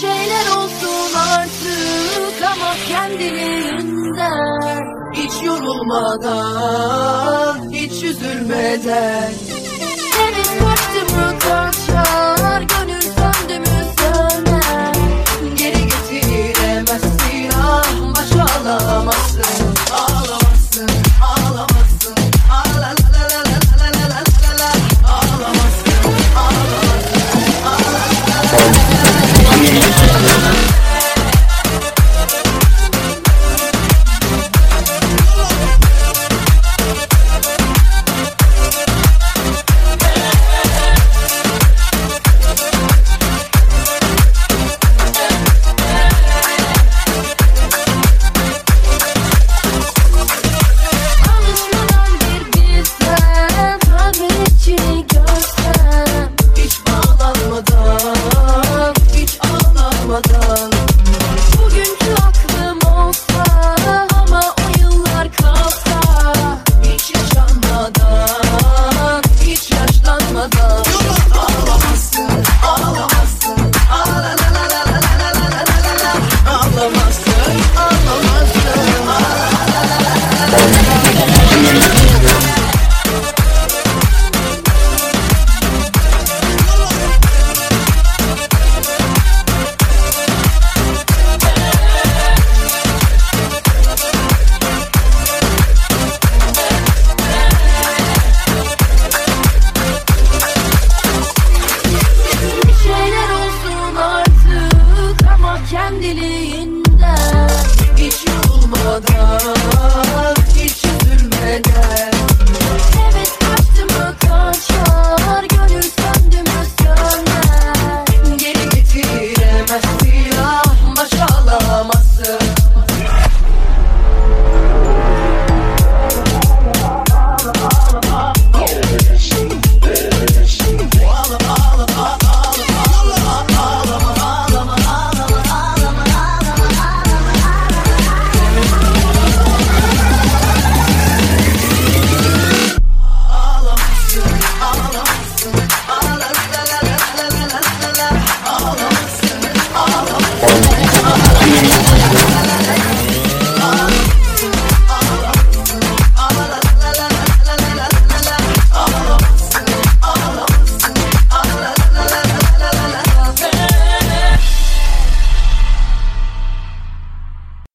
şeyler olsun artık ama kendiliğinden Hiç yorulmadan, hiç üzülmeden.